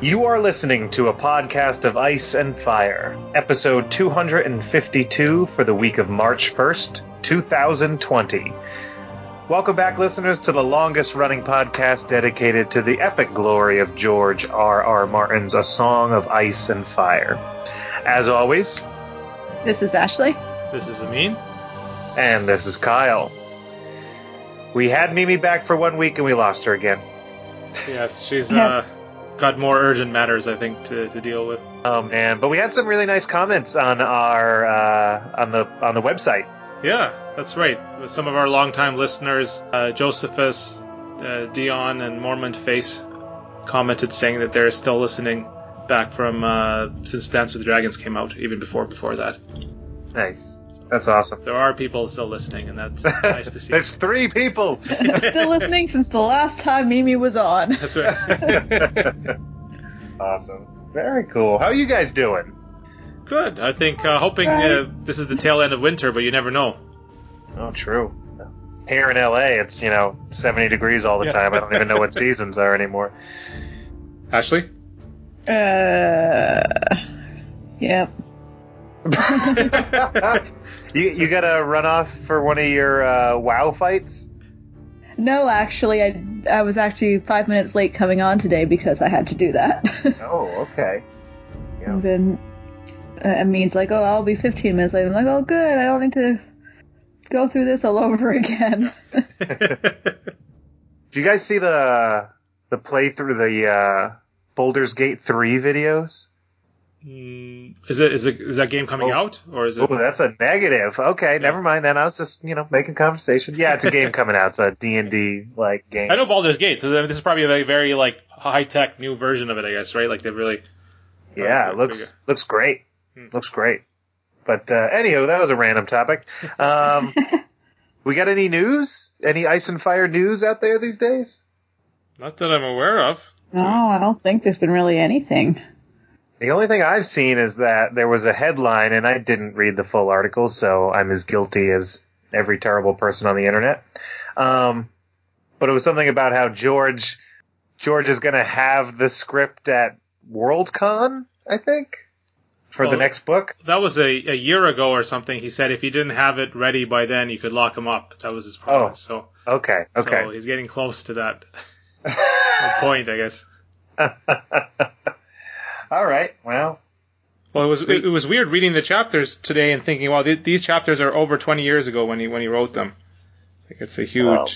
You are listening to a podcast of Ice and Fire, episode 252 for the week of March 1st, 2020. Welcome back, listeners, to the longest running podcast dedicated to the epic glory of George R. R. Martin's A Song of Ice and Fire. As always, This is Ashley. This is Amin. and this is Kyle. We had Mimi back for one week and we lost her again. Yes, she's uh, got more urgent matters, I think, to, to deal with. Oh man, but we had some really nice comments on our uh, on the on the website. Yeah, that's right. With some of our longtime listeners, uh, Josephus, uh, Dion, and Mormont Face commented saying that they're still listening back from uh, since Dance with the Dragons came out, even before before that. Nice, that's awesome. There are people still listening, and that's nice to see. There's three people. Still listening since the last time Mimi was on. That's right. awesome. Very cool. How are you guys doing? Good. I think uh, hoping uh, this is the tail end of winter, but you never know. Oh, true. Here in LA, it's you know 70 degrees all the Yeah. time. I don't even know what seasons are anymore. Ashley. Uh, yep. You you got to run off for one of your uh, WoW fights? No, actually, I I was actually five minutes late coming on today because I had to do that. Oh, okay. Yeah. and then uh, it means like, oh, I'll be 15 minutes late. I'm like, oh, good. I don't need to go through this all over again. Do you guys see the the playthrough the uh, Baldur's Gate 3 videos? Mm, is it is it is that game coming Oh. out or is it? Oh, that's a negative. Okay, never mind then. I was just, you know, making conversation. Yeah, it's a game coming out. It's a D&D like game. I know Baldur's Gate. So this is probably a very, very like high tech new version of it, I guess, right? Like they really. Yeah, Okay, it looks looks great. Looks great. But uh, anyhow, that was a random topic. Um, we got any news? Any ice and fire news out there these days? Not that I'm aware of. no, I don't think there's been really anything. The only thing I've seen is that there was a headline, and I didn't read the full article, so I'm as guilty as every terrible person on the internet. Um, but it was something about how George George is going to have the script at Worldcon, I think, for the next book. That was a, a year ago or something. He said if he didn't have it ready by then, you could lock him up. That was his promise. Oh, So, Okay, okay. so he's getting close to that point, I guess. All right. Well, Well, it was Sweet. it, was weird reading the chapters today and thinking, wow, th- these chapters are over 20 years ago when he when he wrote them. Like it's a huge Wow.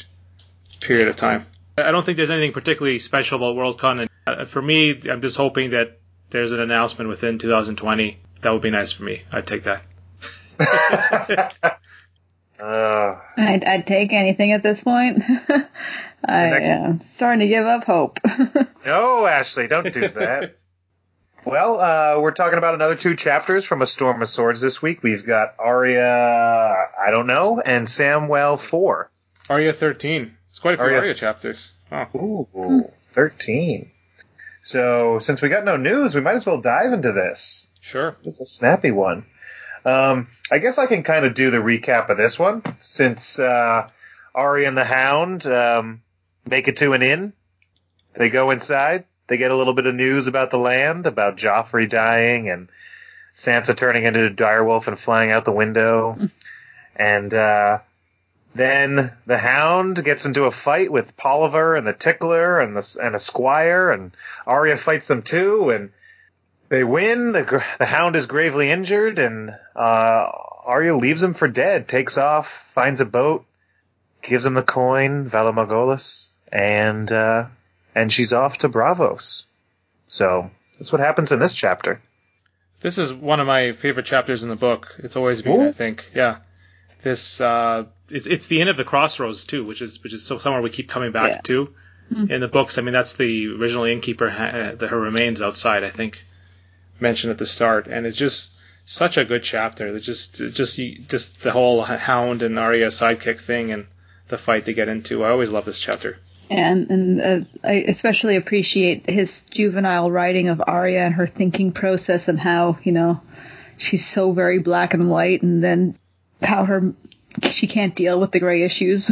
period of time. I don't think there's anything particularly special about Worldcon. And uh, for me, I'm just hoping that there's an announcement within 2020. That would be nice for me. I'd take that. uh, I'd, I'd take anything at this point. I next- am starting to give up hope. no, Ashley, don't do that. Well, uh, we're talking about another two chapters from A Storm of Swords this week. We've got Arya, I don't know, and Samwell 4. Arya 13. It's quite a few Arya. Arya, chapters. Oh. Ooh, 13. So, since we got no news, we might as well dive into this. Sure. It's a snappy one. Um, I guess I can kind of do the recap of this one since uh, Arya and the Hound um, make it to an inn. They go inside. They get a little bit of news about the land, about Joffrey dying and Sansa turning into a direwolf and flying out the window. and uh, then the Hound gets into a fight with Polliver and the Tickler and the and a Squire, and Arya fights them too, and they win. The, the Hound is gravely injured, and uh, Arya leaves him for dead. Takes off, finds a boat, gives him the coin, Valar Morghulis, and uh, and she's off to Braavos. So that's what happens in this chapter. This is one of my favorite chapters in the book. It's always been, Ooh. I think. Yeah. This uh, it's it's the end of the crossroads too, which is which is so somewhere we keep coming back Yeah. to in the books. I mean, that's the original innkeeper, ha- the, her remains outside. I think mentioned at the start, and it's just such a good chapter. It's just just just the whole Hound and Arya sidekick thing and the fight they get into. I always love this chapter. And and uh, I especially appreciate his juvenile writing of Arya and her thinking process and how you know she's so very black and white, and then how her she can't deal with the gray issues.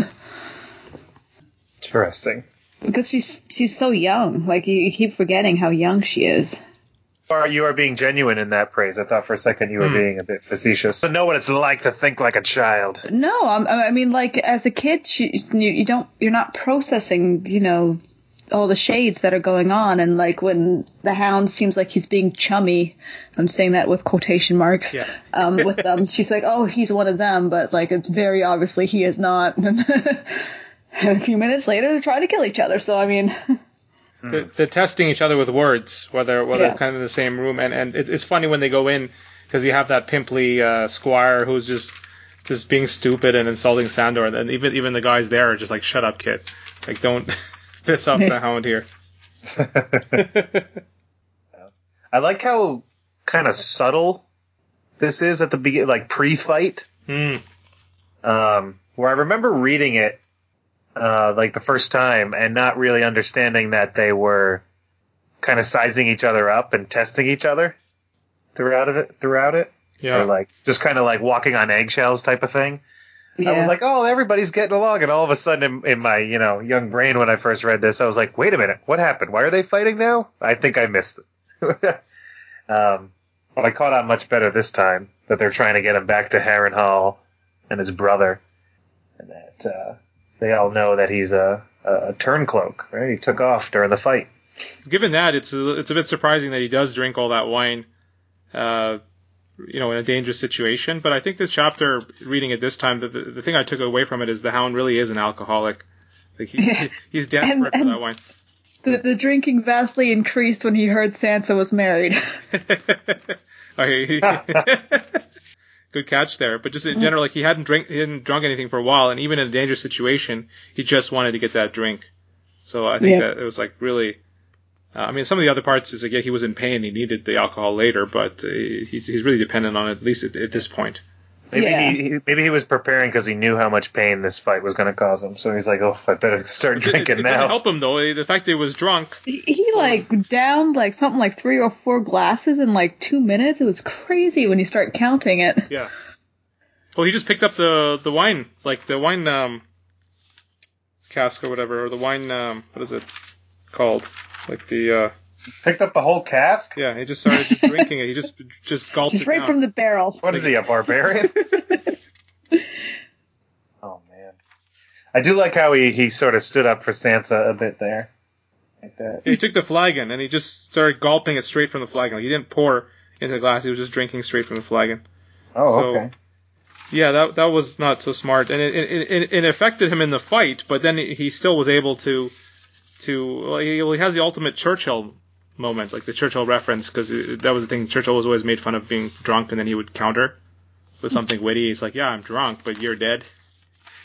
Interesting. Because she's she's so young. Like you, you keep forgetting how young she is. Or you are being genuine in that praise. I thought for a second you were Hmm. being a bit facetious. To know what it's like to think like a child. No, I'm, I mean, like as a kid, you, you don't, you're not processing, you know, all the shades that are going on, and like when the Hound seems like he's being chummy, I'm saying that with quotation marks. Yeah. Um, with them, she's like, oh, he's one of them, but like it's very obviously he is not. and a few minutes later, they're trying to kill each other. So I mean, They're, they're testing each other with words, whether whether Yeah. they're kind of in the same room, and and it's funny when they go in because you have that pimply uh, squire who's just just being stupid and insulting Sandor, and even even the guys there are just like, "Shut up, kid! Like, don't piss off the hound here." I like how kind of subtle this is at the beginning, like pre-fight. Hmm. Um, where I remember reading it, uh, like the first time and not really understanding that they were kind of sizing each other up and testing each other throughout of it, throughout it. Yeah. Or like, just kind of like walking on eggshells type of thing. yeah. I was like, oh, everybody's getting along, and all of a sudden, in, in my you know young brain, when I first read this, I was like, wait a minute, what happened? Why are they fighting now? I think I missed it. um, but I caught on much better this time that they're trying to get him back to Harrenhal and his brother, and that uh, they all know that he's a, a turncloak. Right? He took off during the fight. Given that, it's a, it's a bit surprising that he does drink all that wine, uh, you know, in a dangerous situation. But I think this chapter, reading it this time, the, the, the thing I took away from it is the Hound really is an alcoholic. Like he, he- he's desperate And- for that wine. the, the drinking vastly increased when he heard Sansa was married. Oh, he- he- Good catch there. But just in general, like he hadn't drink, he hadn't drunk anything for a while, and even in a dangerous situation, he just wanted to get that drink. So I think Yeah. that it was like really. Uh, I mean, some of the other parts is like yeah, he was in pain, he needed the alcohol later, but uh, he, he's really dependent on it at least at, at this point. Maybe Yeah. he, he maybe he was preparing because he knew how much pain this fight was going to cause him. So he's like, oh, I better start It, it, drinking it now. help him though. The fact that he was drunk. he, he like downed like something like three or four glasses in like two minutes. It was crazy when you start counting it. Yeah. Well, he just picked up the the wine, like the wine um, cask or whatever, or the wine um, what is it called? Like the uh, Picked up the whole cask. Yeah, he just started just drinking it. He just just gulped Just it right down. from the barrel. What is he, a barbarian? oh man, I do like how he he sort of stood up for Sansa a bit there, like that. Yeah, he took the flagon and he just started gulping it straight from the flagon. Like he didn't pour into the glass. He was just drinking straight from the flagon. Oh, So- okay. Yeah, that that was not so smart, and it it, it, it affected him in the fight. But then he still was able to to well, he, well, he has the ultimate Churchill moment, like the Churchill reference, because that was the thing. Churchill was always made fun of being drunk, and then he would counter with something witty. He's like, "Yeah, I'm drunk, but you're dead."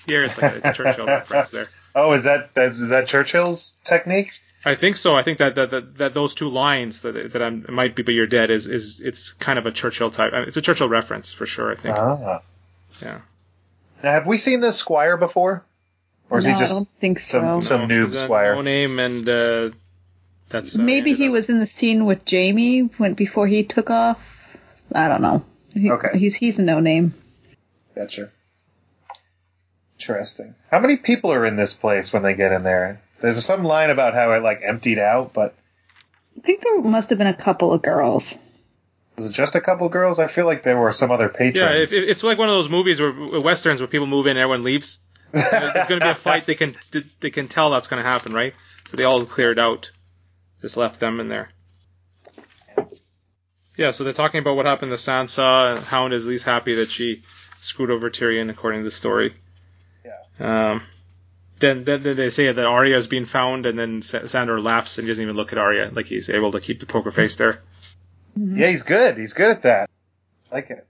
Here, it's like a, it's a Churchill reference there. Oh, is that that's, is that Churchill's technique? I think so. I think that that, that, that those two lines that that I'm, it might be, but you're dead is is it's kind of a Churchill type. It's a Churchill reference for sure. I think. Ah. Yeah. Now, have we seen this Squire before, or is no, he I just don't think so. some some No, noob Squire? No name, and uh, that's uh, Maybe he up- was in the scene with Jaime when before he took off. I don't know. He- Okay. He's he's a no name. Gotcha. Interesting. How many people are in this place when they get in there? There's some line about how it like emptied out, but I think there must have been a couple of girls. was it just a couple girls? I feel like there were some other patrons. Yeah, if, if- it's like one of those movies where westerns where people move in, and everyone leaves. There's going to be a fight. They can they can tell that's going to happen, right? So they all cleared out, just left them in there. Yeah, so they're talking about what happened to Sansa. and Hound is least happy that she screwed over Tyrion, according to the story. Yeah. Um, then, then then they say that Arya is being found, and then Sandor laughs and doesn't even look at Arya, like he's able to keep the poker face there. Yeah, he's good. He's good at that. I like it.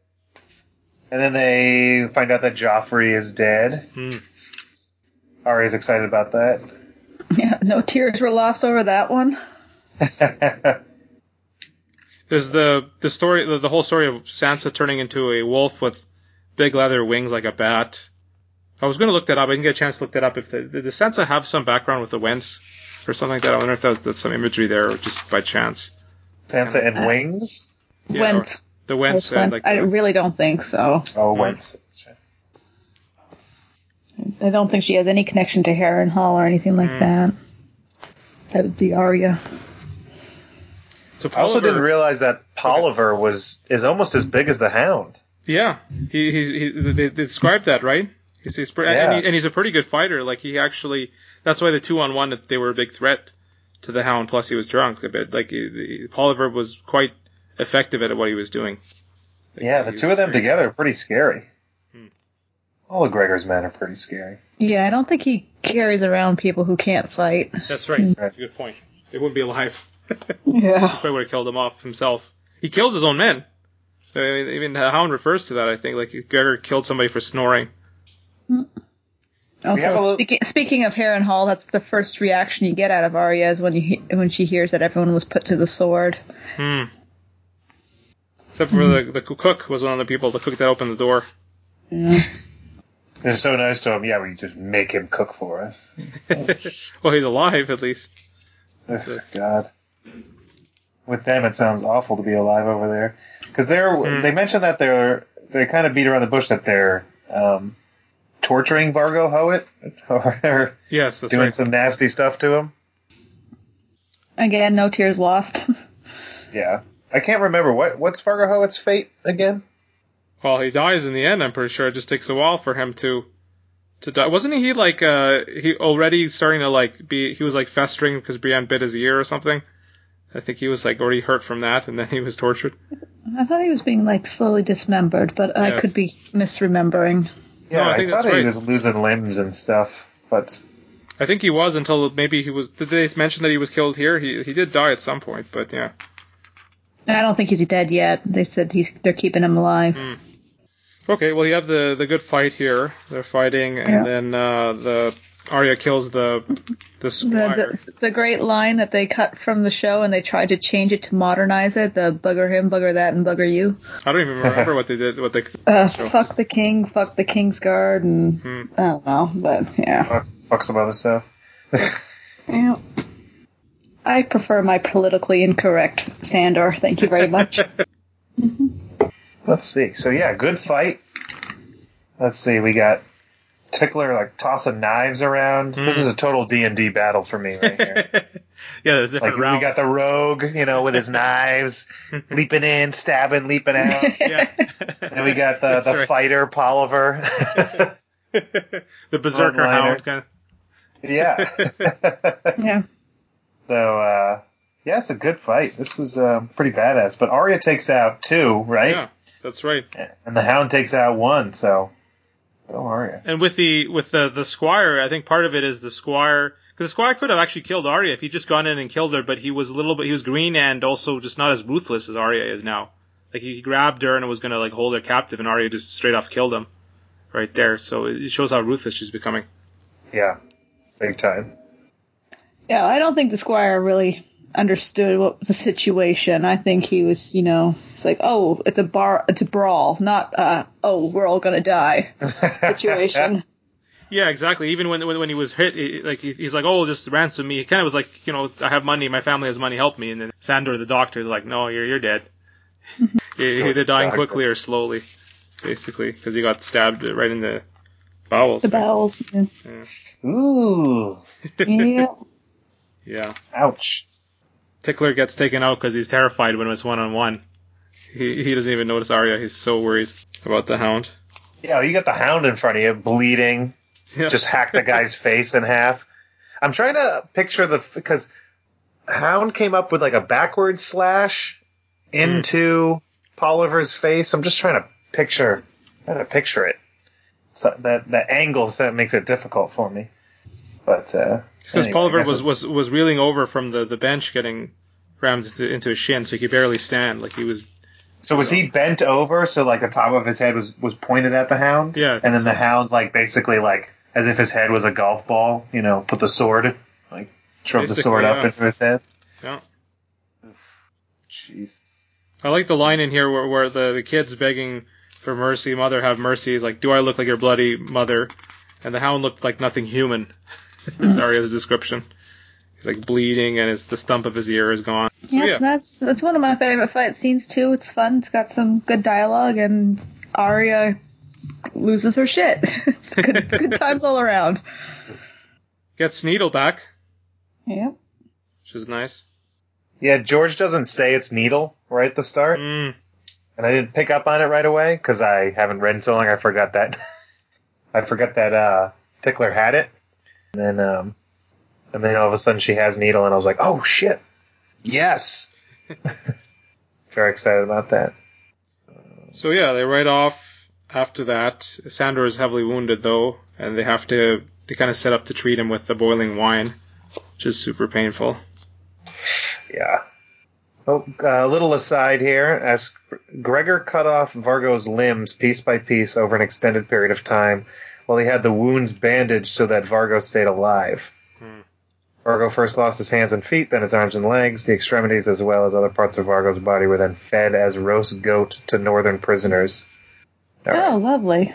And then they find out that Joffrey is dead. Hmm. Arya's excited about that. Yeah, no tears were lost over that one. There's the the story, the, the whole story of Sansa turning into a wolf with big leather wings like a bat. I was going to look that up. I didn't get a chance to look that up. If the, does Sansa have some background with the Whents or something like that? I wonder if that's, that's some imagery there or just by chance. Sansa and Wings. Yeah, Whent. The Whents, uh, Whent. like I the- really don't think so. Oh. Wings. I don't think she has any connection to Harrenhal or anything like Mm. that. That would be Arya. So I also didn't realize that Polliver was is almost as big as the Hound. Yeah, he, he, he they, they described that right. He's, he's pre- Yeah. and, he, and he's a pretty good fighter. Like he actually, that's why the two on one they were a big threat to the Hound. Plus he was drunk a bit. Like he, he- Polliver was quite effective at what he was doing. Like, Yeah, the two of them very- together are pretty scary. Hmm. All of Gregor's men are pretty scary. Yeah, I don't think he carries around people who can't fight. That's right. That's a good point. They wouldn't be alive. Yeah. Probably would have killed him off himself. He kills his own men. I mean, even the Hound refers to that. I think like Gregor killed somebody for snoring. have Also, little- speaking, speaking of Harrenhal, that's the first reaction you get out of Arya is when you when she hears that everyone was put to the sword. Hmm. Except for the the cook was one of the people, the cook that opened the door. Yeah. They're so nice to him. Yeah, we just make him cook for us. well, he's alive at least. Ugh, God. With them, it sounds awful to be alive over there because they're Hmm. they mentioned that they're they kind of beat around the bush that they're um, torturing Vargo Hoat or Yes, that's doing right. some nasty stuff to him. Again, no tears lost. Yeah, I can't remember what what's Vargo Hoat's fate again. Well, he dies in the end. I'm pretty sure it just takes a while for him to to die. Wasn't he like uh he already starting to like be he was like festering because Brienne bit his ear or something? I think he was like already hurt from that, and then he was tortured. I thought he was being like slowly dismembered, but I could be misremembering. Yeah, No, I I, think thought that's he right. was losing limbs and stuff, but I think he was until maybe he was. Did they mention that he was killed here? He he did die at some point, but yeah. I don't think he's dead yet. They said he's they're keeping him alive. Okay, well you have the the good fight here. They're fighting, and Yeah. then uh, the Arya kills the the squire. The, the, the great line that they cut from the show and they tried to change it to modernize it the bugger him, bugger that, and bugger you. I don't even remember what they did. What they Uh, Sure. fuck the king, fuck the king's guard, and Hmm. I don't know, but yeah. fuck, fuck some other stuff. yeah. I prefer my politically incorrect Sandor. Thank you very much. Let's see. So yeah, good fight. Let's see. We got Tickler like tossing knives around. This is a total D and D battle for me right here. yeah, there's like different we got the rogue, you know, with his knives, leaping in, stabbing, leaping out. yeah. And we got the That's the right. fighter Polliver. the berserker Frontliner. hound kind of. yeah. yeah. so uh, yeah, it's a good fight. This is um, pretty badass. But Arya takes out two, right? Yeah, that's right. And the Hound takes out one. So Oh, go Arya. And with the with the the squire, I think part of it is the squire because the squire could have actually killed Arya if he just gone in and killed her, but he was a little bit he was green and also just not as ruthless as Arya is now. Like he grabbed her and was gonna like hold her captive, and Arya just straight off killed him right there. So it shows how ruthless she's becoming. Yeah, big time. Yeah, I don't think the squire really understood what was the situation. I think he was, you know, it's like, oh, it's a bar, it's a brawl, not, uh, oh, we're all gonna die situation. Yeah, exactly. Even when when, when he was hit, he, like he, he's like, "Oh, just ransom me." He kind of was like, you know, I have money, my family has money, help me. And then Sandor, the doctor, is like, "No, you're you're dead. you're either dying Doctor. quickly or slowly, basically, because he got stabbed right in the bowels." the right? bowels. Yeah. Ooh, yeah. Yeah. ouch. Tickler gets taken out because he's terrified when it's one on one. He he doesn't even notice Arya. He's so worried about the Hound. Yeah, you got the Hound in front of you, bleeding. Yeah. Just hacked the guy's face in half. I'm trying to picture the because Hound came up with like a backward slash into Polliver's face. I'm just trying to picture, trying to picture it. So that the angles that makes it difficult for me. But uh, Because anyway, Polliver was, was was reeling over from the, the bench, getting rammed into, into his shin, so he could barely stand. Like he was So was he bent over so like the top of his head was was pointed at the Hound? Yeah, And then so. the Hound like basically like as if his head was a golf ball. You know, put the sword like shoved the sword up into his head. Yeah. Jesus. I like the line in here where, where the, the kid's begging for mercy, mother have mercy. He's like, Do I look like your bloody mother? And the hound looked like nothing human. Is Arya's description. He's like bleeding and his, the stump of his ear is gone. Yeah, yeah. that's that's one of my favorite fight scenes too. It's fun. It's got some good dialogue, and Arya loses her shit. it's good, good times all around. Gets Needle back. Yep. which is nice. Yeah, George doesn't say it's needle right at the start, Mm, and I didn't pick up on it right away because I haven't read in so long. I forgot that. I forgot that uh, Tickler had it, and then um, and then all of a sudden she has needle, and I was like, oh shit, yes. Very excited about that. So yeah, they ride off after that. Sandor is heavily wounded though, and they have to they kind of set up to treat him with the boiling wine, which is super painful. Yeah. Oh, a little aside here. As Gregor cut off Vargo's limbs piece by piece over an extended period of time, while he had the wounds bandaged so that Vargo stayed alive. Vargo first lost his hands and feet, then his arms and legs. The extremities, as well as other parts of Vargo's body, were then fed as roast goat to northern prisoners. All right. Oh, lovely.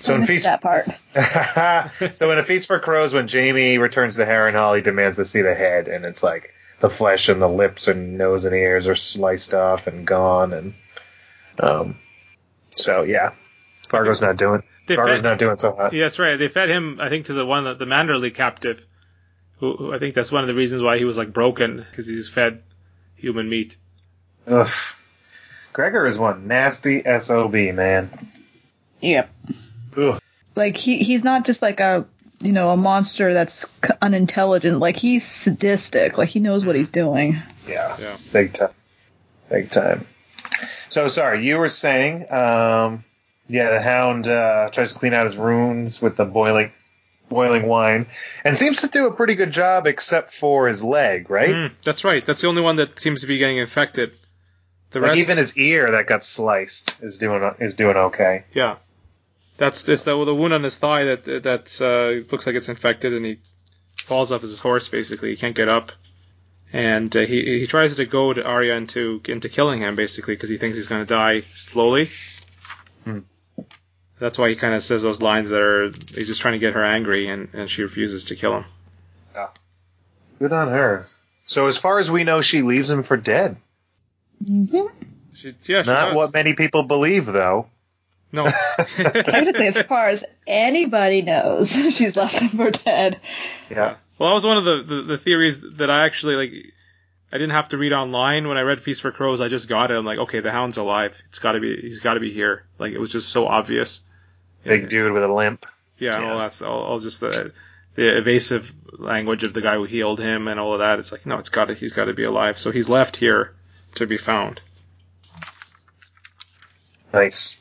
So I in feast, that part. so in a feast for crows, when Jaime returns to Harrenhal, he demands to see the head, and it's like the flesh and the lips and nose and ears are sliced off and gone, and um, so yeah, Vargo's not doing. They Vargo's fed, not doing so hot. yeah, that's right. They fed him, I think, to the one that the Manderley captive. Who, who I think that's one of the reasons why he was like broken because he was fed human meat. Ugh. Gregor is one nasty sob man. Yep. Ugh. Like he he's not just like a you know a monster that's unintelligent. Like he's sadistic. Like he knows what he's doing. Yeah, Yeah. big time, big time. So sorry, you were saying, um, yeah, the Hound uh, tries to clean out his wounds with the boiling, boiling wine, and seems to do a pretty good job, except for his leg, right? Mm, that's right. That's the only one that seems to be getting infected. The Like rest, even his ear that got sliced is doing is doing okay. yeah, that's this the, the wound on his thigh that that uh, looks like it's infected, and he falls off his horse. Basically, he can't get up, and uh, he he tries to goad Arya into into killing him, basically, because he thinks he's going to die slowly. Hmm. That's why he kind of says those lines that are he's just trying to get her angry, and, and she refuses to kill him. Yeah. Good on her. So as far as we know, she leaves him for dead. Mm-hmm. She, yeah, she Not does. what many people believe, though. No. Technically, as far as anybody knows, she's left him for dead. Yeah. Well, that was one of the, the, the theories that I actually like. I didn't have to read online when I read Feast for Crows. I just got it. I'm like, okay, the Hound's alive. It's got to be. He's got to be here. Like it was just so obvious. Big dude with a limp. Yeah, and all that's all, all just the the evasive language of the guy who healed him and all of that. It's like, no, it's got to. He's got to be alive. So he's left here to be found. Nice.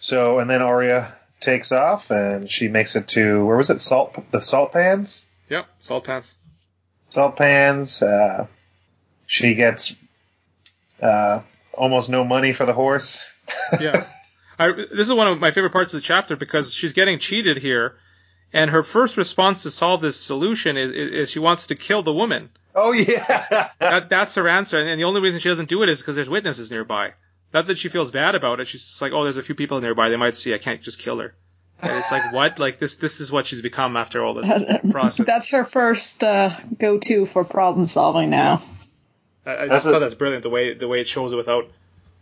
So, and then Arya takes off, and she makes it to where was it? Salt, the salt pans. Yep, salt pants. Salt pans. Uh, she gets uh, almost no money for the horse. yeah. I, this is one of my favorite parts of the chapter because she's getting cheated here, and her first response to solve this solution is, is, is she wants to kill the woman. Oh yeah. That, that's her answer, and the only reason she doesn't do it is because there's witnesses nearby. Not that she feels bad about it. She's just like, oh, there's a few people nearby. They might see. I can't just kill her. And it's like, what? Like this? This is what she's become after all this process. That's her first uh, go-to for problem solving now. I, I That's just a- thought that's brilliant the way the way it shows it without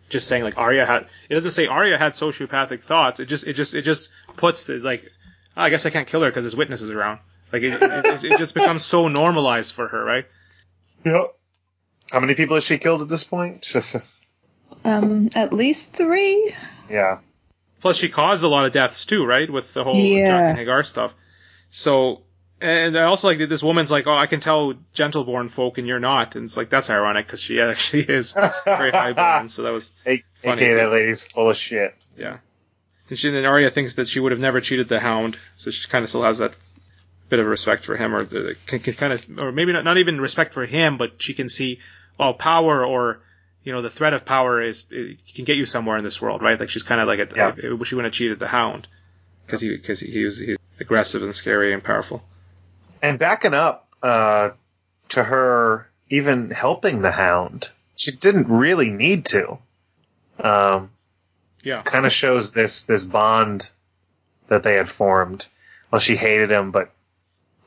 just saying like Arya had. It doesn't say Arya had sociopathic thoughts. It just it just it just puts the, like "Oh, I guess I can't kill her because there's witnesses around. Like it, it, it, it just becomes so normalized for her, right? yep. How many people has she killed at this point? Um, at least three. yeah. Plus, she caused a lot of deaths too, right? With the whole Yeah. Jaqen H'ghar stuff. So, and I also like that this woman's like, oh, I can tell gentleborn folk and you're not, and it's like that's ironic because she actually is very highborn. So that was A- Funny, AKA too. that lady's full of shit. yeah. And she then Arya thinks that she would have never cheated the Hound, so she kind of still has that bit of respect for him, or the, can, can kind of, or maybe not, not even respect for him, but she can see, oh, power or you know the threat of power is it can get you somewhere in this world, right? Like she's kind of like a, Yeah. I wish she wouldn't have cheated the Hound because he because he, he was he's aggressive and scary and powerful. And backing up uh, to her even helping the hound, she didn't really need to. Um, Yeah. kind of shows this this bond that they had formed. Well, she hated him, but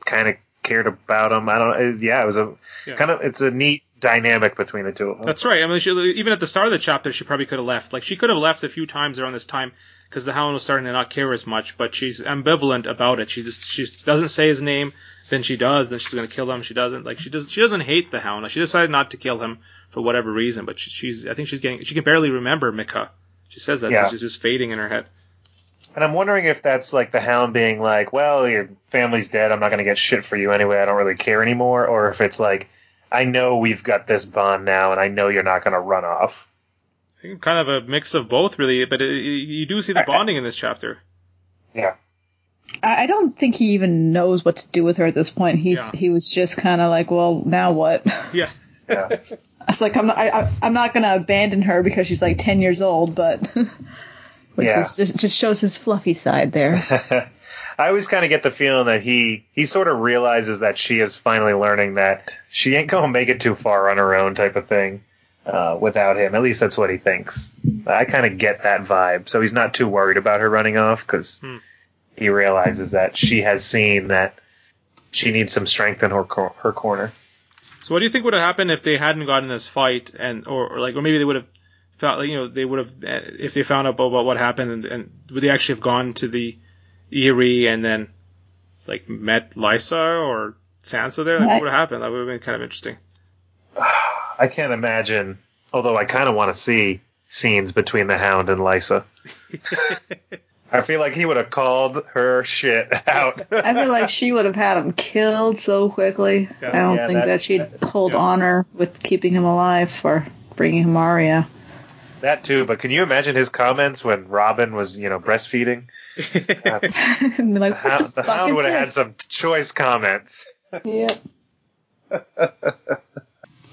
kind of cared about him. I don't. know. Yeah, it was a Yeah. kind of it's a neat dynamic between the two of them. That's right. I mean, she, even at the start of the chapter, she probably could have left. Like, she could have left a few times around this time because the Hound was starting to not care as much. But she's ambivalent about it. She just she doesn't say his name, then she does, then she's gonna kill him. She doesn't. Like she does. She doesn't hate the Hound. Like, she decided not to kill him for whatever reason. But she, she's. I think she's getting. She can barely remember Mycah. She says that Yeah. she's just fading in her head. And I'm wondering if that's like the hound being like, well, your family's dead. I'm not going to get shit for you anyway. I don't really care anymore. Or if it's like, I know we've got this bond now and I know you're not going to run off. Kind of a mix of both, really. But uh, it, you do see the bonding in this chapter. Yeah. I I don't think he even knows what to do with her at this point. He's Yeah. he was just kind of like, well, now what? Yeah. Yeah. It's like I'm not, I, I- I'm not gonna abandon her because she's like ten years old, but which Yeah. is just just shows his fluffy side there. I always kind of get the feeling that he he sort of realizes that she is finally learning that she ain't gonna make it too far on her own, type of thing, uh, without him. At least that's what he thinks. I kind of get that vibe, so he's not too worried about her running off because Hmm. he realizes that she has seen that she needs some strength in her cor- her corner. So what do you think would have happened if they hadn't gotten this fight, and or, or like, or maybe they would have found, like, you know, they would have if they found out about what happened, and, and would they actually have gone to the Eyrie and then like met Lysa or Sansa there? Like, what would have happened? That would have been kind of interesting. I can't imagine, although I kind of want to see scenes between the Hound and Lysa. I feel like he would have called her shit out. I feel like she would have had him killed so quickly. Yeah. I don't Yeah, think that- that, she'd hold yeah. honor with keeping him alive for bringing him Arya. That too, but can you imagine his comments when Robin was, you know, breastfeeding? And be uh, like, The Hound, the the Hound would have had some choice comments. Yep.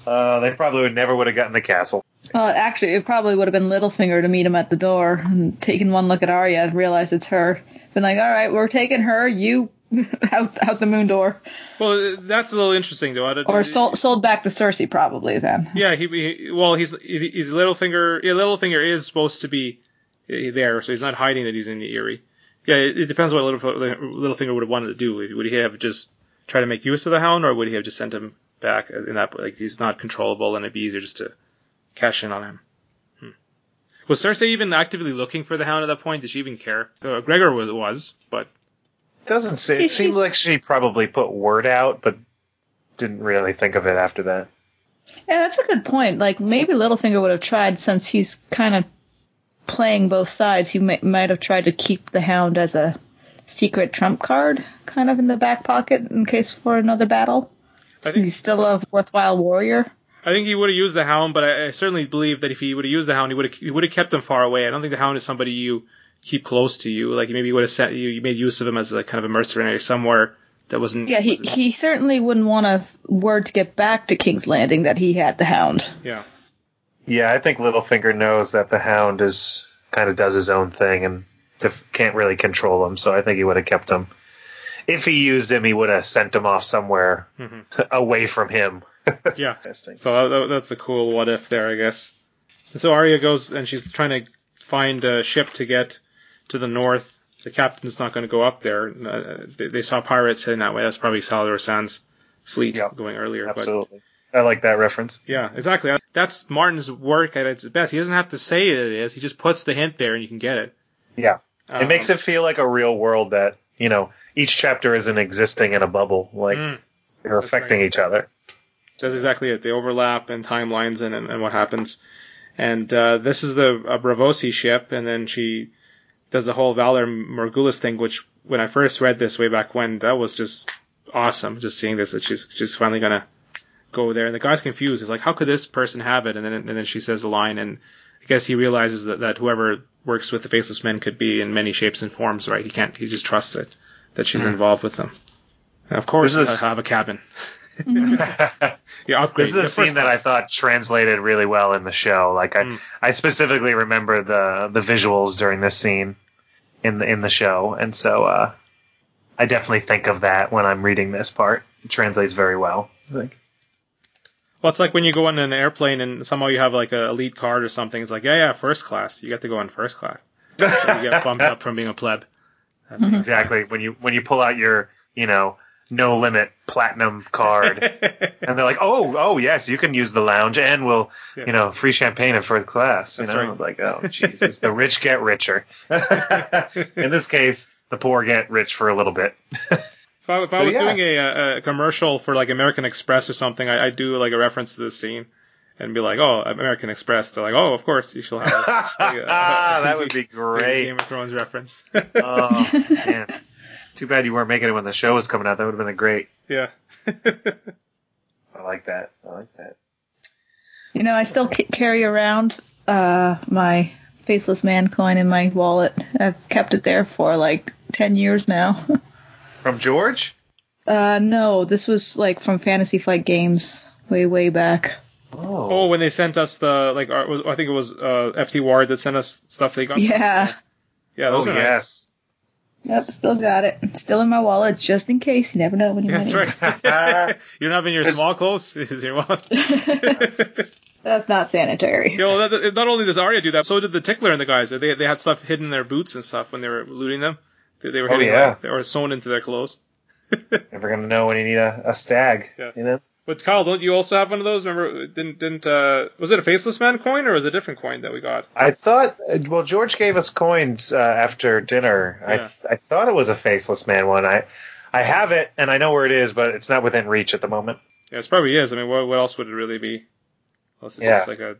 Uh, they probably would never would have gotten the castle. Well, actually, it probably would have been Littlefinger to meet him at the door and taking one look at Arya and realize it's her. Been like, all right, we're taking her. You out out the moon door, well, that's a little interesting though. I don't- or sold sold back to Cersei probably then. Yeah, he, he well, he's he's, he's Littlefinger. Yeah, Littlefinger is supposed to be uh, there, so he's not hiding that he's in the Eyrie. Yeah, it, it depends what Littlef- Littlefinger would have wanted to do. Would he have just tried to make use of the Hound, or would he have just sent him back in that like he's not controllable and it'd be easier just to cash in on him? Hmm. Was Cersei even actively looking for the Hound at that point? Did she even care? Uh, Gregor was, was, but Doesn't say. See, It seems like she probably put word out, but didn't really think of it after that. Yeah, that's a good point. Like maybe Littlefinger would have tried since he's kind of playing both sides. He might might have tried to keep the Hound as a secret trump card, kind of in the back pocket in case for another battle. I think He's still a worthwhile warrior. I think he would have used the Hound, but I, I certainly believe that if he would have used the Hound, he would have he would have kept them far away. I don't think the Hound is somebody you keep close to you. Like maybe you would have sent you, you made use of him as like kind of a mercenary somewhere that wasn't. Yeah, he wasn't- he certainly wouldn't want a word to get back to King's Landing that he had the Hound. yeah. Yeah, I think Littlefinger knows that the Hound is kind of does his own thing and def- can't really control him. So I think he would have kept him. If he used him, he would have sent him off somewhere away from him. Yeah. So that, that's a cool what if there, I guess. And so Arya goes and she's trying to find a ship to get to the north. The captain's not going to go up there. Uh, they, they saw pirates heading that way. That's probably Salladhor Saan's fleet Yep. going earlier. But Absolutely. I like that reference. Yeah, exactly. That's Martin's work at its best. He doesn't have to say it is. He just puts the hint there and you can get it. Yeah. Um, It makes it feel like a real world that, you know, each chapter isn't existing in a bubble. Like Mm, they're affecting right. each other. that's exactly it. They overlap and timelines and, and, and what happens. And uh, this is the uh, Braavosi ship, and then she does the whole Valar Morghulis thing, which when I first read this way back when, that was just awesome. Just seeing this, that she's she's finally gonna go there, and the guy's confused. He's like, "How could this person have it?" And then and then she says the line, and I guess he realizes that, that whoever works with the Faceless Men could be in many shapes and forms, right? He can't. He just trusts it that she's involved with them. And of course, This is- I have a cabin. this Yeah, upgrade. is a scene first that I thought translated really well in the show. Like I, Mm. I specifically remember the the visuals during this scene in the in the show, and so uh, I definitely think of that when I'm reading this part. It translates very well. I think. Well, it's like when you go on an airplane and somehow you have like a elite card or something. It's like, yeah, yeah, first class. You get to go in first class. So you get bumped up from being a pleb. That's Mm-hmm. Exactly. When you when you pull out your you know no limit platinum card, and they're like, oh oh yes, you can use the lounge, and we'll Yeah. you know free champagne and first class. You That's know, right. like oh Jesus, the rich get richer. in this case, the poor get rich for a little bit. If I, if I was yeah. doing a, a commercial for like American Express or something, I, I'd do like a reference to this scene and be like, "Oh, American Express." They're like, "Oh, of course, you shall have it." Like, uh, that would be great. Game of Thrones reference. Oh man, too bad you weren't making it when the show was coming out. That would have been a great. yeah. I like that. I like that. You know, I still ca- carry around uh, my faceless man coin in my wallet. I've kept it there for like ten years now. From George. uh, no, this was like from Fantasy Flight Games way, way back. Oh. Oh, when they sent us the like, our, I think it was uh, FT Ward that sent us stuff they got. Yeah. yeah, those oh are nice. yes. Yep, still got it. Still in my wallet just in case. You never know when you Yeah, might that's need right. You're not in your small clothes. Is your wallet? That's not sanitary. You know, that, that- not only does Arya do that, so did the Tickler and the guys. They they had stuff hidden in their boots and stuff when they were looting them. They, they were Oh, hitting yeah. like, they were sewn into their clothes. Never gonna know when you need a, a stag. Yeah. You know. But Kyle, don't you also have one of those? Remember, didn't didn't uh, was it a faceless man coin or was it a different coin that we got? I thought. Well, George gave us coins uh, after dinner. Yeah. I I thought it was a faceless man one. I I have it and I know where it is, but it's not within reach at the moment. Yeah, it probably is. I mean, what what else would it really be? Unless it's Yeah. just like a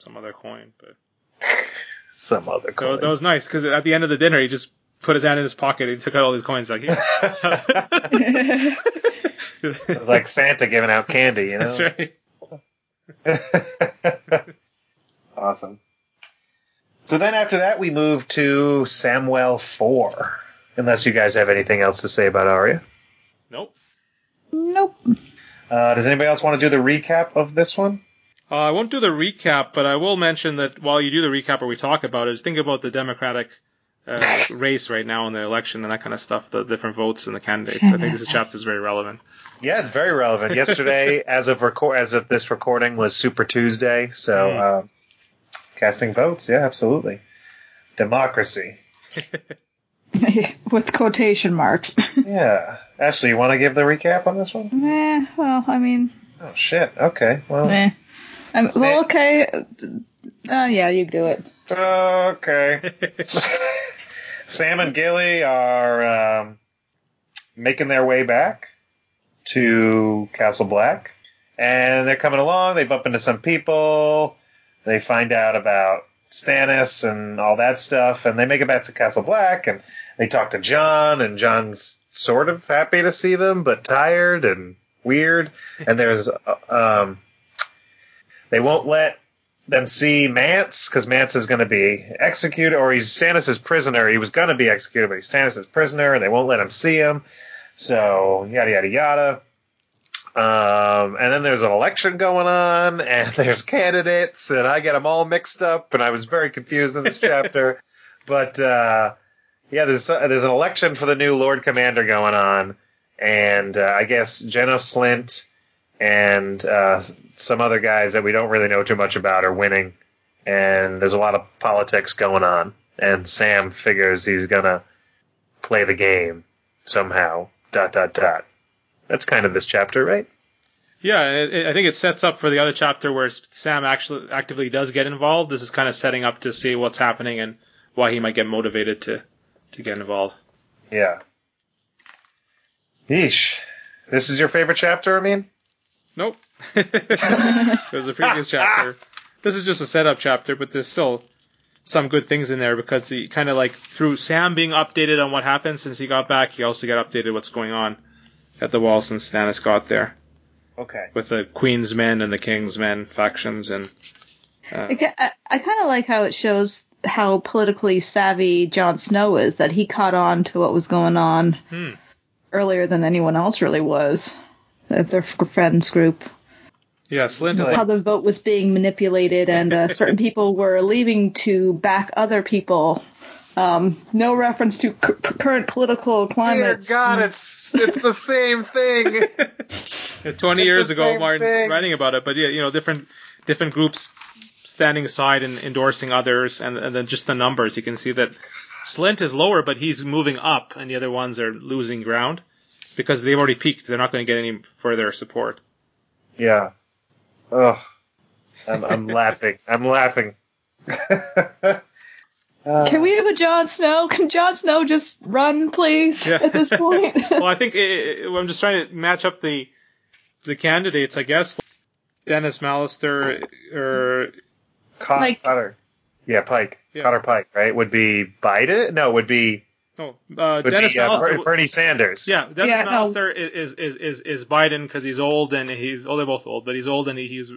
some other coin. But Some other so coin. that was nice because at the end of the dinner, he just put his hand in his pocket and took out all these coins. Like, here. It was like Santa giving out candy. You know. that's right. awesome. So then after that, we move to Samwell 4. Unless you guys have anything else to say about Arya. Nope. nope. Uh, does anybody else want to do the recap of this one? Uh, I won't do the recap, but I will mention that while you do the recap or we talk about it, think about the Democratic uh, race right now in the election and that kind of stuff, the different votes and the candidates. I think this chapter is very relevant. Yeah, it's very relevant. Yesterday, as of record, as of this recording, was Super Tuesday. So, Mm. um, casting votes. Yeah, absolutely. Democracy. With quotation marks. Yeah. Ashley, you want to give the recap on this one? eh, well, I mean, Oh shit. Okay. Well. eh. I'm, well, okay. Uh, yeah, you do it. Okay. Sam and Gilly are um, making their way back to Castle Black, and they're coming along. They bump into some people. They find out about Stannis and all that stuff, and they make it back to Castle Black, and they talk to Jon, and Jon's sort of happy to see them, but tired and weird. And there's uh, um, they won't let them see Mance because Mance is going to be executed, or he's Stannis' prisoner. He was going to be executed, but he's Stannis' prisoner, and they won't let him see him. So yada yada yada. Um, and then there's an election going on, and there's candidates, and I get them all mixed up, and I was very confused in this chapter. But uh, yeah, there's there's an election for the new Lord Commander going on, and uh, I guess Janos Slynt and uh, some other guys that we don't really know too much about are winning, and there's a lot of politics going on. And Sam figures he's gonna play the game somehow. Dot dot dot. That's kind of this chapter, right? Yeah, it, I think it sets up for the other chapter where Sam actually actively does get involved. This is kind of setting up to see what's happening and why he might get motivated to to get involved. Yeah. Yeesh. This is your favorite chapter, I mean? Nope. it was the previous chapter. This is just a setup chapter, but there's still some good things in there because he kind of like through Sam being updated on what happened since he got back, he also got updated what's going on at the wall since Stannis got there Okay. with the Queen's Men and the King's Men factions and uh, I, I, I kind of like how it shows how politically savvy Jon Snow is, that he caught on to what was going on Hmm. earlier than anyone else really was. That's their friends group. Yeah, Slynt is So- How the vote was being manipulated and uh, certain people were leaving to back other people. Um, no reference to c- current political climate. Dear climates. God, it's it's the same thing. 20 It's years ago, Martin thing. writing about it, but yeah, you know, different different groups standing aside and endorsing others, and, and then just the numbers. You can see that Slynt is lower, but he's moving up, and the other ones are losing ground because they've already peaked. They're not going to get any further support. Yeah. Ugh. I'm, I'm laughing. I'm laughing. Uh, Can we have a Jon Snow? Can Jon Snow just run, please, Yeah. at this point? well, I think it, it- I'm just trying to match up the the candidates. I guess Denys Mallister or Cot- Like- Cotter. Yeah, Pike. Yeah. Cotter Pike, right? Would be Biden? No, would be, no uh, Denys be uh, Bernie Sanders. Yeah, Denys Yeah, no. Is, is is is Biden because he's old and he's oh they're both old, but he's old and he's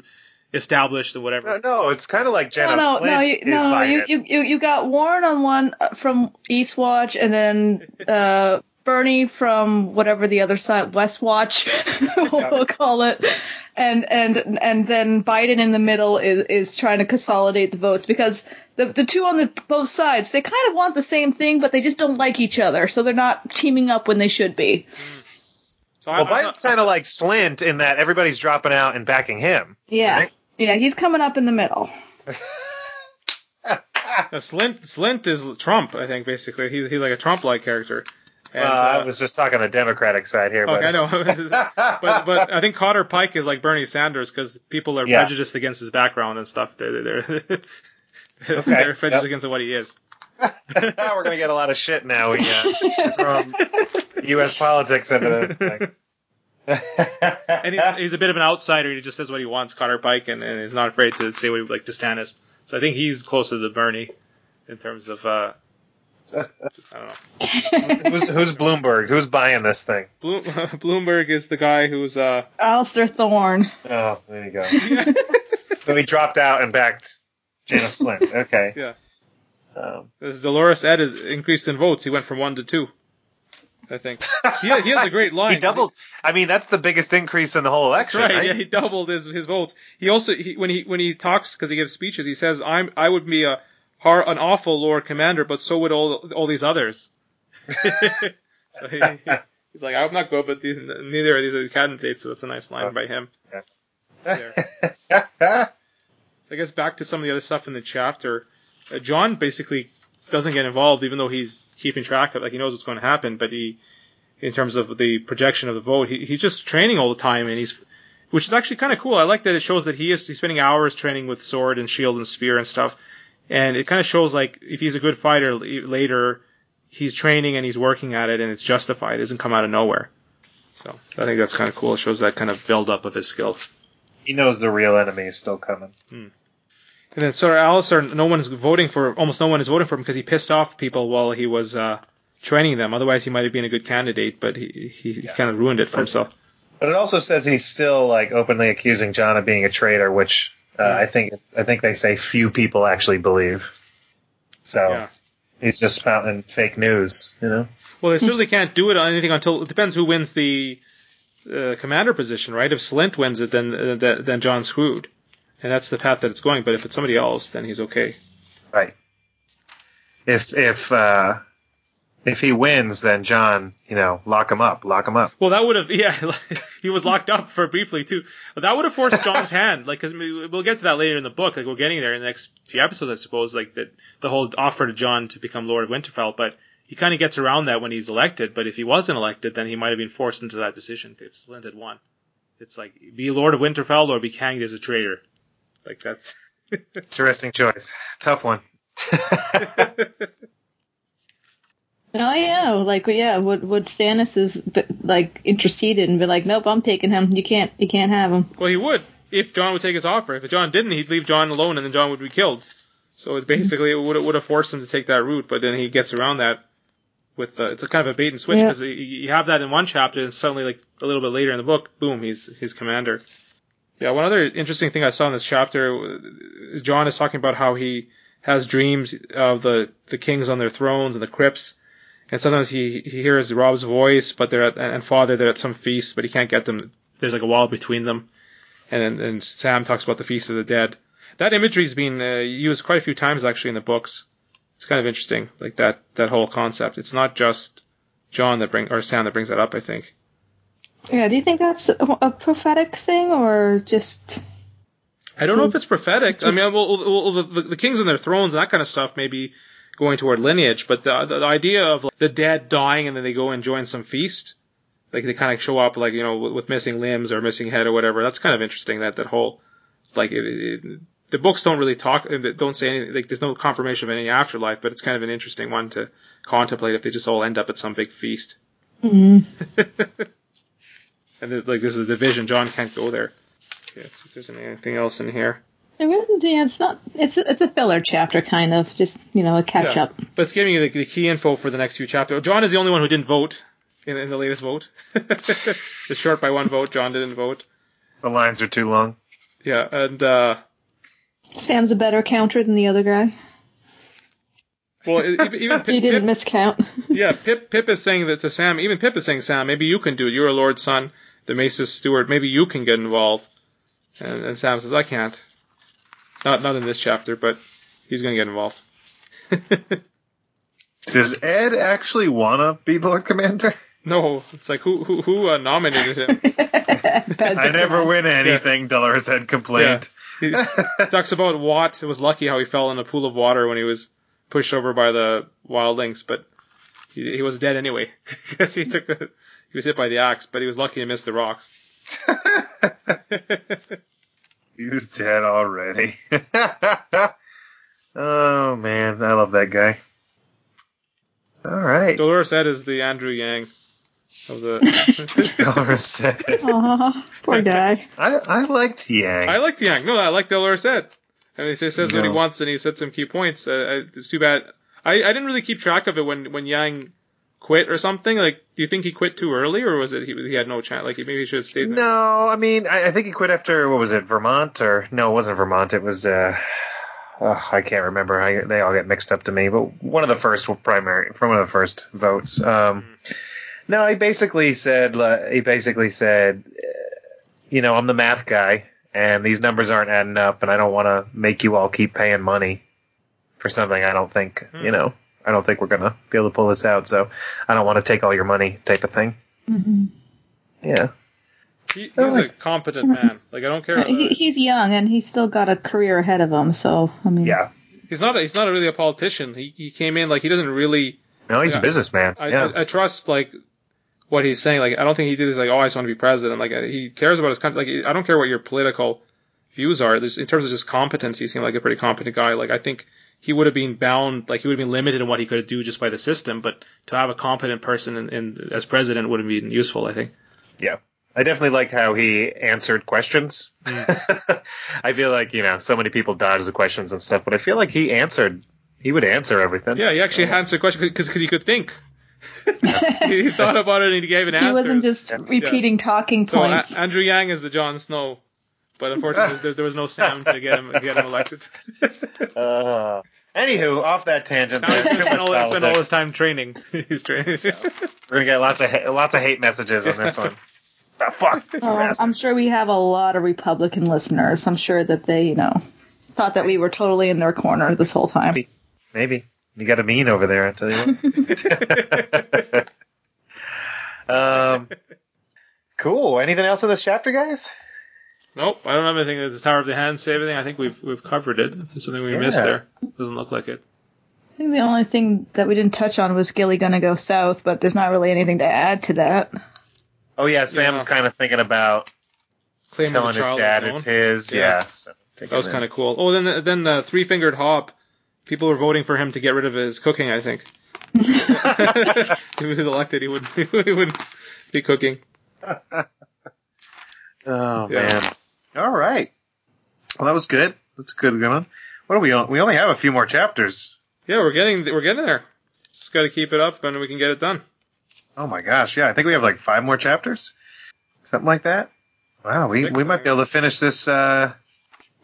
established or whatever. No, no, it's kind of like Jenna no, no, Flint no, you, is no, Biden. you, you, you, you got Warren on one uh, from Eastwatch, and then uh, Bernie from whatever the other side, Westwatch, we'll call it, and and and then Biden in the middle is is trying to consolidate the votes because the the two on the both sides they kind of want the same thing, but they just don't like each other, so they're not teaming up when they should be. Mm. So well, I'm Biden's kind of like Slynt in that everybody's dropping out and backing him. Yeah, Right. yeah, he's coming up in the middle. Slynt Slynt is Trump, I think. Basically, he's he's like a Trump-like character. And, Uh, uh, I was just talking the Democratic side here, but I know. but but I think Cotter Pyke is like Bernie Sanders because people are Yeah. prejudiced against his background and stuff. They're they're, they're, Okay, they're prejudiced yep. against what he is. we're gonna get a lot of shit now. We uh, from U.S. politics into this thing. And he's, he's a bit of an outsider. He just says what he wants, Cotter Pyke, and, and he's not afraid to say what he like to Stannis. So I think he's closer to Bernie in terms of uh, just, I don't know. who's who's Bloomberg? Who's buying this thing? Bloom, Bloomberg is the guy who's uh Alliser Thorne. Oh, there you go. so he dropped out and backed Janos Slynt. Okay. Yeah. Um, As Dolorous Edd is increased in votes, he went from one to two. I think he, he has a great line. he doubled. I mean, that's the biggest increase in the whole That's election, right. right? Yeah, he doubled his his votes. He also he, when he when he talks because he gives speeches, he says, "I'm I would be a har an awful Lord Commander, but so would all all these others." so he, he- he's like, "I'm not good, but these, neither of these are the candidates." So that's a nice line by him. I guess back to some of the other stuff in the chapter. Uh, Jon basically doesn't get involved, even though he's keeping track of, like he knows what's going to happen. But he, in terms of the projection of the vote, he, he's just training all the time, and he's, which is actually kind of cool. I like that it shows that he is he's spending hours training with sword and shield and spear and stuff, and it kind of shows like if he's a good fighter l- later, he's training and he's working at it, and it's justified. It doesn't come out of nowhere. So I think that's kind of cool. It shows that kind of build up of his skill. he knows the real enemy is still coming. And then Sir Alliser, no one's voting for, almost no one is voting for him because he pissed off people while he was uh, training them. Otherwise, he might have been a good candidate, but he, he kind of ruined it for himself. But it also says he's still like openly accusing Jon of being a traitor, which uh, I think I think they say few people actually believe. So Yeah. he's just spouting fake news, you know. Well, they certainly can't do it on anything until it depends who wins the uh, commander position, right? If Slynt wins it, then uh, th- then Jon's screwed, and that's the path that it's going. But if it's somebody else, then he's okay. Right. If if uh, if he wins, then Jon, you know, lock him up, lock him up. Well, that would have, yeah, he was locked up for briefly too. That would have forced Jon's hand, like, because we'll get to that later in the book. Like, we're getting there in the next few episodes, I suppose. Like that, the whole offer to Jon to become Lord of Winterfell, but he kind of gets around that when he's elected. But if he wasn't elected, then he might have been forced into that decision if Slynt had won. It's like be Lord of Winterfell or be hanged as a traitor. Like that's. Interesting choice. Tough one. Oh yeah, like yeah, would would Stannis is like interested and be like, nope, I'm taking him. You can't, you can't have him. Well, he would if Jon would take his offer. If Jon didn't, he'd leave Jon alone, and then Jon would be killed. So it's basically it would would have forced him to take that route, but then he gets around that with uh, it's a kind of a bait and switch Yeah. because you have that in one chapter, and suddenly like a little bit later in the book, boom, he's his commander. Yeah, one other interesting thing I saw in this chapter, Jon is talking about how he has dreams of the the kings on their thrones and the crypts. And sometimes he, he hears Robb's voice, but they're at, and father, they're at some feast, but he can't get them. There's like a wall between them. And and Sam talks about the feast of the dead. That imagery's been uh, used quite a few times actually in the books. It's kind of interesting, like that that whole concept. It's not just Jon that bring or Sam that brings that up. I think. Yeah, do you think that's a, a prophetic thing or just? I don't know if it's prophetic. I mean, well, well, the, the kings and their thrones and that kind of stuff maybe going toward lineage, but the, the, the idea of like, the dead dying and then they go and join some feast, like they kind of show up like you know with, missing limbs or missing head or whatever. That's kind of interesting. That that whole like it, it, the books don't really talk, don't say anything. Like there's no confirmation of any afterlife, but it's kind of an interesting one to contemplate if they just all end up at some big feast. Mhm. And like this is a division. Jon can't go there. Let's see if there's anything else in here. It really, yeah, it's not. It's a, it's a filler chapter, kind of, just you know, a catch Yeah. up. But it's giving you the, the key info for the next few chapters. Jon is the only one who didn't vote in, in the latest vote. it's short by one vote. Jon didn't vote. The lines are too long. Yeah, and uh, Sam's a better counter than the other guy. well, even, even He didn't Pyp, miscount. yeah, Pyp Pyp is saying that to Sam. Even Pyp is saying, Sam, maybe you can do it. You're a Lord's son, the Maester's steward. Maybe you can get involved. And, and Sam says, I can't. Not not in this chapter, but he's going to get involved. Does Ed actually want to be Lord Commander? no, it's like who who who uh, nominated him? I never win anything, Dolores had complained. He talks about Watt. It was lucky how he fell in a pool of water when he was pushed over by the wildlings, but he, he was dead anyway because he took the he was hit by the axe, but he was lucky to miss the rocks. He was dead already. oh man, I love that guy. All right, Dolorous Edd is the Andrew Yang of the. Dolores said. Aw, poor guy. I I liked Yang. I liked Yang. No, I like Dolorous Edd. And he says, says what he wants, and he said some key points. Uh, it's too bad. I, I didn't really keep track of it when when Yang quit or something. Like, do you think he quit too early, or was it he, he had no chance? Like, maybe he should have stayed. there? No, I mean, I, I think he quit after what was it, Vermont or no, it wasn't Vermont. It was uh, oh, I can't remember. I, they all get mixed up to me. But one of the first primary, from one of the first votes. Um, no, he basically said he basically said, uh, you know, I'm the math guy, and these numbers aren't adding up, and I don't want to make you all keep paying money for something I don't think, you know, I don't think we're gonna be able to pull this out. So I don't want to take all your money, type of thing. Mhm. Yeah. He, he's a competent man. Like, I don't care. He, he's young and he's still got a career ahead of him. So I mean, Yeah. He's not. A, he's not really a politician. He he came in like he doesn't really. No, he's Yeah. a businessman. I, yeah. I, I trust like what he's saying. Like I don't think he did this like oh I just want to be president. Like he cares about his country. Like I don't care what your political views are. There's, in terms of just competence, he seemed like a pretty competent guy. Like I think he would have been bound. Like he would have been limited in what he could do just by the system. But to have a competent person in, in as president would have been useful. I think. yeah. I definitely liked how he answered questions. Mm. I feel like, you know, so many people dodge the questions and stuff, but I feel like he answered, he would answer everything. Yeah, he actually answered questions question because he could think. he thought about it and he gave an he answer. He wasn't just repeating talking So A- points. Andrew Yang is the Jon Snow, but unfortunately there, there was no Sam to get him get him elected. Uh, anywho, off that tangent Now there. he's spent all, spent all his time training. He's training. We're gonna get lots of lots of hate messages on this one. Ah, fuck. you Oh. I'm sure we have a lot of Republican listeners. I'm sure that they, you know, thought that we were totally in their corner this whole time. Maybe. You got a mean over there, I tell you what. um, cool. Anything else in this chapter, guys? Nope, I don't have anything. Does Tower of the Hand say anything. I think we've we've covered it. If there's something we Yeah. missed there, doesn't look like it. I think the only thing that we didn't touch on was Gilly gonna go south, but there's not really anything to add to that. Oh yeah, Sam's Yeah. kind of thinking about Claiming telling his dad is it's his. Yeah. Yeah. so That was kind of cool. Oh, then the, then the three fingered Hobb. People were voting for him to get rid of his cooking. I think. if he was elected, he would he wouldn't be cooking. Oh Yeah. man. All right. Well, that was good. That's a good good one. What do we? on- We only have a few more chapters. Yeah, we're getting we're getting there. Just got to keep it up, and we can get it done. Oh my gosh. Yeah, I think we have like five more chapters, something like that. Wow, we Six, we might be able to finish this uh,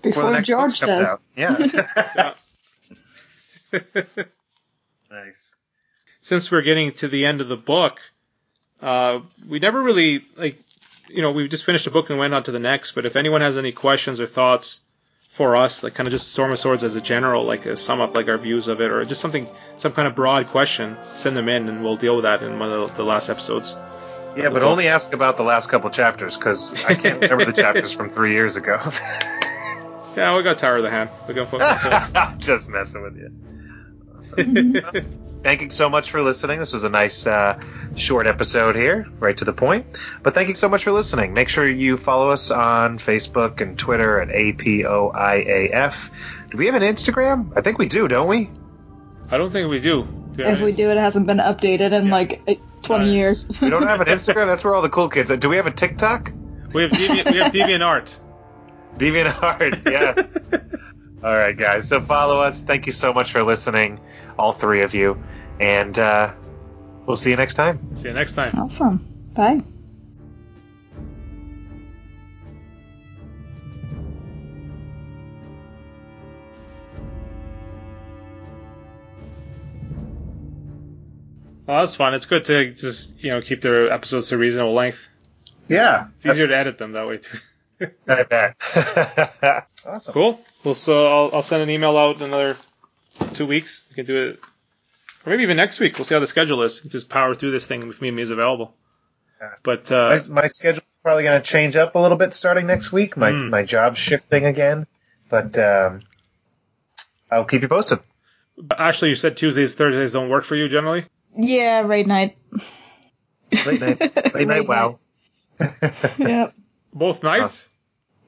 before the Before next George comes does. out. Yeah. Yeah. nice. Since we're getting to the end of the book, uh, we never really like, you know, we just finished a book and went on to the next. But if anyone has any questions or thoughts for us, like kind of just Storm of Swords as a general, like a sum up like our views of it, or just something, some kind of broad question, send them in, and we'll deal with that in one of the, the last episodes. Yeah, but only ask about the last couple chapters because I can't remember the chapters from three years ago. Yeah, we got Tower of the Hand. We can focus on that. I'm just messing with you. Thank you so much for listening. This was a nice uh, short episode here, right to the point. But thank you so much for listening. Make sure you follow us on Facebook and Twitter at APOIAF. Do we have an Instagram? I think we do, don't we? I don't think we do. do If we do, it hasn't been updated in like eh, 20 Uh, years. We don't have an Instagram. That's where all the cool kids are. Do we have a TikTok? We have Deviant, we have Deviant Art. Deviant Art, yes. all right, guys. So follow us. Thank you so much for listening, all three of you. And uh, we'll see you next time. See you next time. Awesome. Bye. Well, that's fun. It's good to just you know keep their episodes to reasonable length. Yeah. It's easier to edit them that way too. I bet. awesome. Cool. Well, so I'll, I'll send an email out in another two weeks. We can do it, or maybe even next week. We'll see how the schedule is. Just power through this thing if me and me is available. Yeah. But uh, My, my schedule's probably going to change up a little bit starting next week. My Hmm. my job's shifting again, but um, I'll keep you posted. actually, you said Tuesdays, Thursdays don't work for you generally. Yeah, raid night. Late night, late Late night. Wow. Yep. Both nights.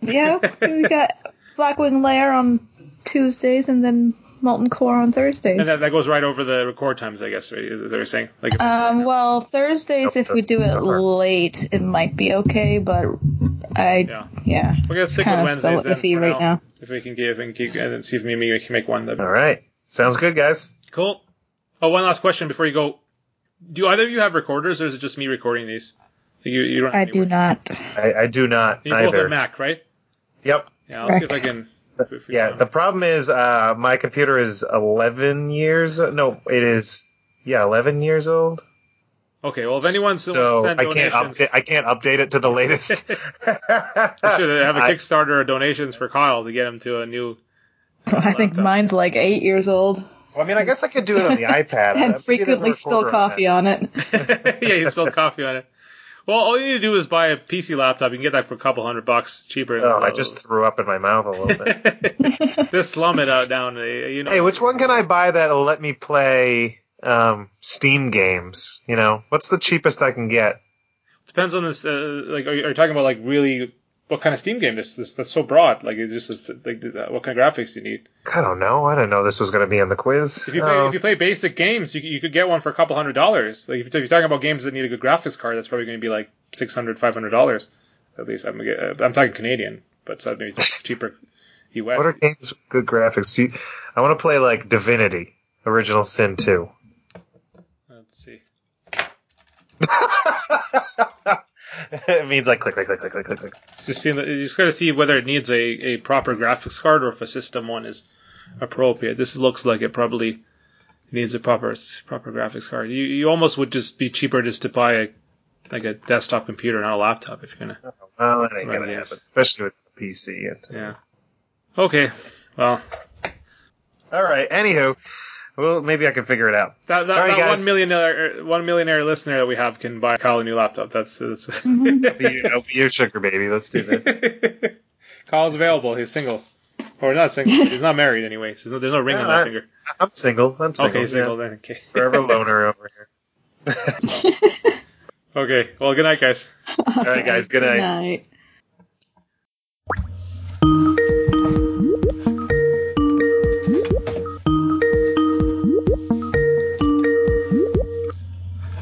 Yeah, we got Blackwing Lair on Tuesdays and then Molten Core on Thursdays. And that, that goes right over the record times, I guess. Right? Is that what you're saying? Like, Um, well, Thursdays, Nope, if we do it not late, it might be okay, but I, yeah, yeah, we're gonna stick with kind of Wednesdays still then iffy right now. If we can give and keep and then see if Mimi can make one. That'd All right. Sounds good, guys. Cool. Oh, one last question before you go. Do either of you have recorders, or is it just me recording these? You, you don't. I any do not. I, I do not You both either. have Mac, right? Yep. Yeah, I'll see if I can. if Yeah. The problem is, uh, my computer is 11 years. No, it is. Yeah, 11 years old. Okay. Well, if anyone still So wants to I can't donations, update. I can't update it to the latest. we should have a Kickstarter or donations for Kyle to get him to a new. I think mine's like eight years old Well, I mean, I guess I could do it on the iPad. and Maybe frequently spill recorder on coffee on it. yeah, you spilled coffee on it. Well, all you need to do is buy a PC laptop. You can get that for a couple hundred bucks cheaper. Oh, I just threw up in my mouth a little bit. just slum it out down. uh, You know. hey, which one can I buy that'll let me play um, Steam games? You know, what's the cheapest I can get? Depends on this. Uh, like, are you, are you talking about like really what kind of Steam game? This, this that's so broad. Like, it just is, like what kind of graphics do you need? I don't know. I didn't know this was going to be in the quiz. If you play, Oh. if you um, play basic games, you, you could get one for a couple hundred dollars. Like if you're talking about games that need a good graphics card, that's probably going to be like six hundred, five hundred dollars at least. I'm, I'm talking Canadian, but so maybe cheaper US. What are games with good graphics? You, I want to play like Divinity, Original Sin 2. Let's see. it means like click, click, click, click, click, click, click. It's just seeing, you just got to see whether it needs a, a proper graphics card or if a system one is appropriate. This looks like it probably needs a proper proper graphics card. You you almost would just be cheaper just to buy a like a desktop computer, not a laptop, if you're gonna. Oh, well, that ain't gonna happen, especially with the PC. And, Yeah. Okay. Well, All right. Anywho, well, maybe I can figure it out. that, that, All right, that one millionaire uh, one millionaire listener that we have can buy Kyle a new laptop. That's that's. Be you, I'll be your sugar baby. Let's do this. Kyle's available. He's single, or not single. He's not married anyway. So there's no, there's no ring on that I- finger. I'm single. I'm single. Okay, yeah. single then. Okay. Forever loner over here. Okay. Well, good night, guys. All right, guys. Good night. night.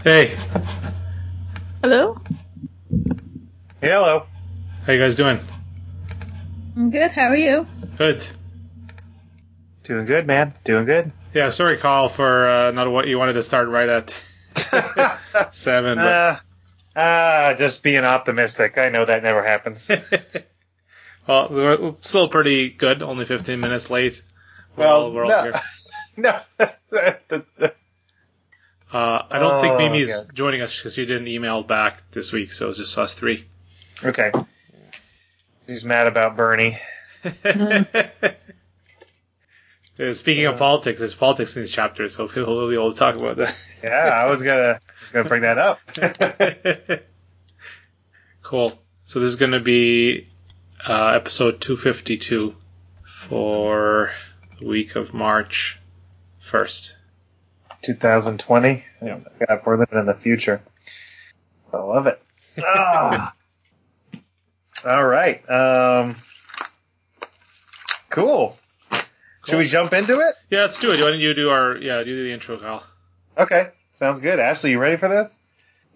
Hey, Hello? Hey, hello. how you guys doing? I'm good. How are you? Good. Doing good, man. Doing good. Yeah, sorry, Carl, for uh, not what you wanted to start right at seven. But uh, ah, just being optimistic. I know that never happens. well, we're still pretty good. Only 15 minutes late. We're Well, all, we're all no. here. no. Uh, I don't think Oh, Mimi's okay. joining us because she didn't email back this week, so it's just us three. okay. He's mad about Bernie. Uh, Speaking of politics, there's politics in these chapters, so we'll, we'll be able to talk about that. Yeah, I was gonna gonna bring that up. cool. So this is going to be uh, episode 252 for the week of March 1st. 2020. Yeah. God, we're living in the future. I love it. Ah. All right. Um, cool. Should we jump into it? Yeah, let's do it. Why don't you do our yeah, you do the intro, Kyle. Okay. Sounds good. Ashley, you ready for this?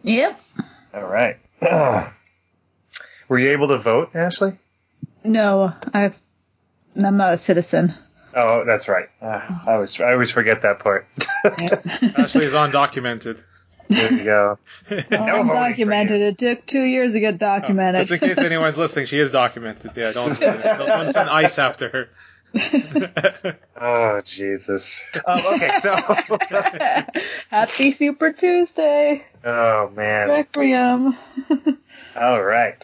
Yep. All right. Were you able to vote, Ashley? No, I've, I'm not a citizen. Oh, that's right. Uh, I always I always forget that part. Ashley is undocumented. there you go. Well, No voting documented. It took two years to get documented. Just in case anyone's listening, she is documented. Yeah, don't send, don't send ice after her. Oh Jesus. Um, okay, so Happy Super Tuesday. oh man. Requiem. All right.